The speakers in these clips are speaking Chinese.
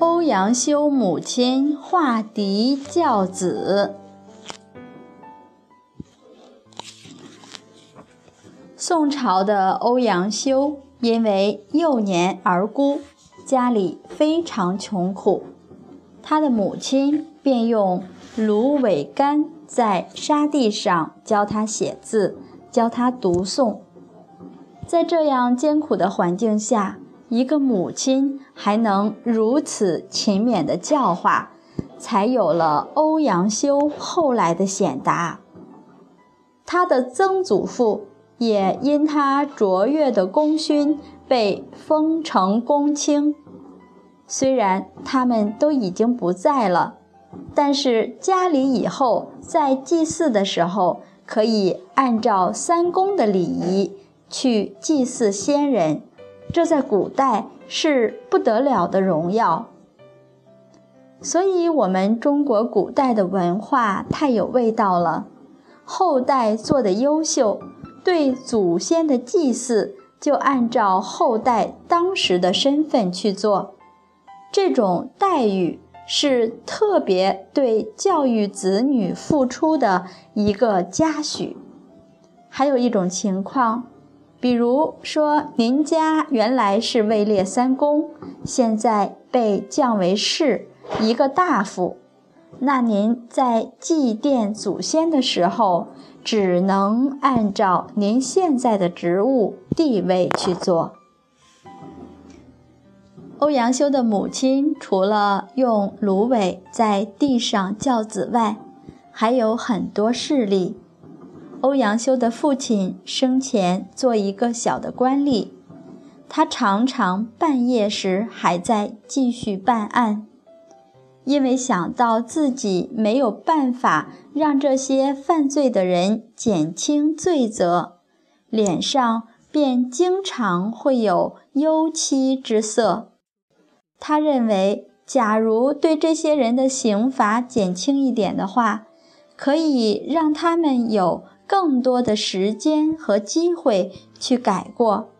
欧阳修母亲画嫡教子。宋朝的欧阳修因为幼年而孤，家里非常穷苦，他的母亲便用芦苇杆在沙地上教他写字，教他读诵。在这样艰苦的环境下，一个母亲还能如此勤勉的教化，才有了欧阳修后来的显达。他的曾祖父也因他卓越的功勋被封成公卿。虽然他们都已经不在了，但是家里以后在祭祀的时候，可以按照三公的礼仪。去祭祀先人，这在古代是不得了的荣耀。所以，我们中国古代的文化太有味道了。后代做的优秀，对祖先的祭祀就按照后代当时的身份去做，这种待遇是特别对教育子女付出的一个嘉许。还有一种情况。比如说，您家原来是位列三公，现在被降为士，一个大夫，那您在祭奠祖先的时候，只能按照您现在的职务地位去做。欧阳修的母亲除了用芦苇在地上教子外，还有很多事例。欧阳修的父亲生前做一个小的官吏，他常常半夜时还在继续办案，因为想到自己没有办法让这些犯罪的人减轻罪责，脸上便经常会有忧戚之色。他认为，假如对这些人的刑罚减轻一点的话，可以让他们有。更多的时间和机会去改过。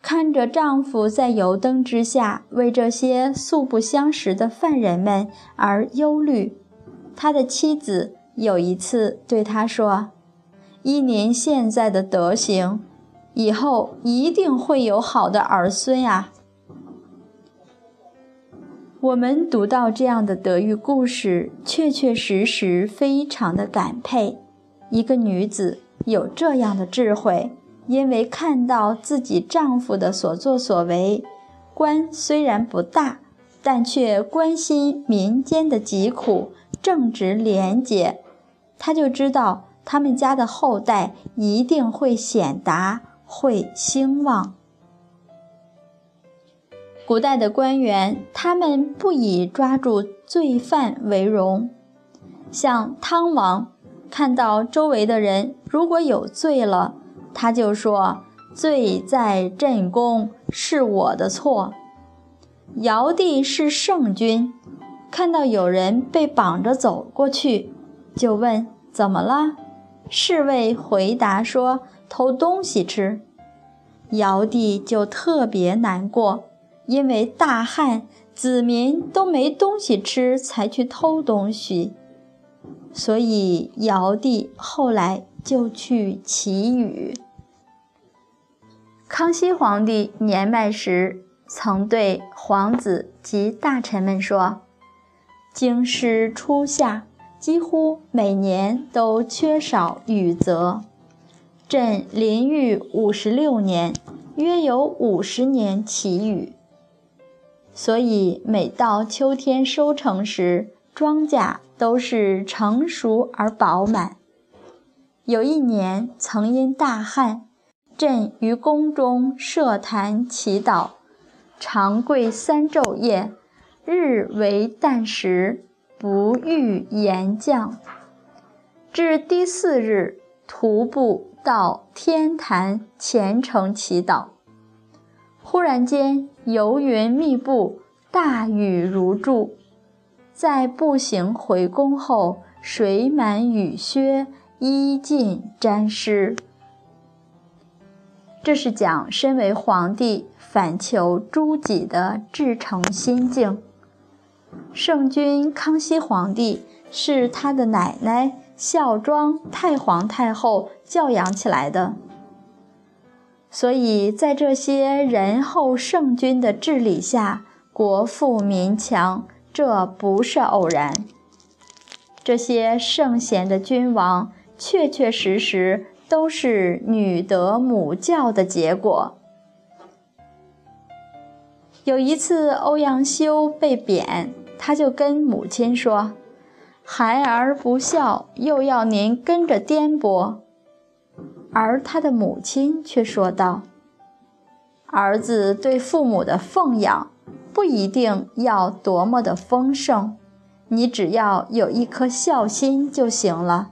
看着丈夫在油灯之下为这些素不相识的犯人们而忧虑，他的妻子有一次对他说：“依您现在的德行，以后一定会有好的儿孙呀。”我们读到这样的德育故事，确确实实非常的感佩。一个女子有这样的智慧，因为看到自己丈夫的所作所为，官虽然不大，但却关心民间的疾苦，正直廉洁，她就知道他们家的后代一定会显达，会兴旺。古代的官员，他们不以抓住罪犯为荣，像汤王。看到周围的人如果有罪了，他就说：“罪在朕宫，是我的错。”尧帝是圣君，看到有人被绑着走过去，就问：“怎么了？”侍卫回答说：“偷东西吃。”尧帝就特别难过，因为大旱，子民都没东西吃，才去偷东西。所以，尧帝后来就去祈雨。康熙皇帝年迈时，曾对皇子及大臣们说：“京师初夏，几乎每年都缺少雨泽。朕临御五十六年，约有五十年祈雨。所以，每到秋天收成时，庄稼。”都是成熟而饱满。有一年，曾因大旱，朕于宫中设坛祈祷，长跪三昼夜，日为旦时，不遇言降。至第四日，徒步到天坛虔诚祈祷，忽然间游云密布，大雨如注。在步行回宫后，水满雨靴，衣尽沾湿。这是讲身为皇帝反求诸己的至诚心境。圣君康熙皇帝是他的奶奶孝庄太皇太后教养起来的，所以在这些仁厚圣君的治理下，国富民强，这不是偶然。这些圣贤的君王，确确实实都是女德母教的结果。有一次，欧阳修被贬。他就跟母亲说：“孩儿不孝，又要您跟着颠簸。”而他的母亲却说道：“儿子对父母的奉养，不一定要多么的丰盛，你只要有一颗孝心就行了。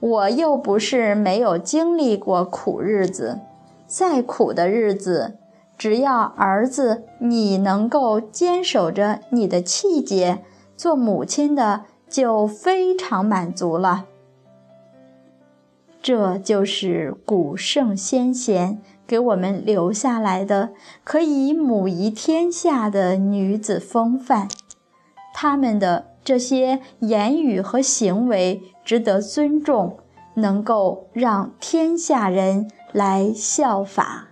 我又不是没有经历过苦日子，再苦的日子。”只要儿子你能够坚守着你的气节，做母亲的就非常满足了。这就是古圣先贤给我们留下来的可以母仪天下的女子风范，她们的这些言语和行为值得尊重，能够让天下人来效法。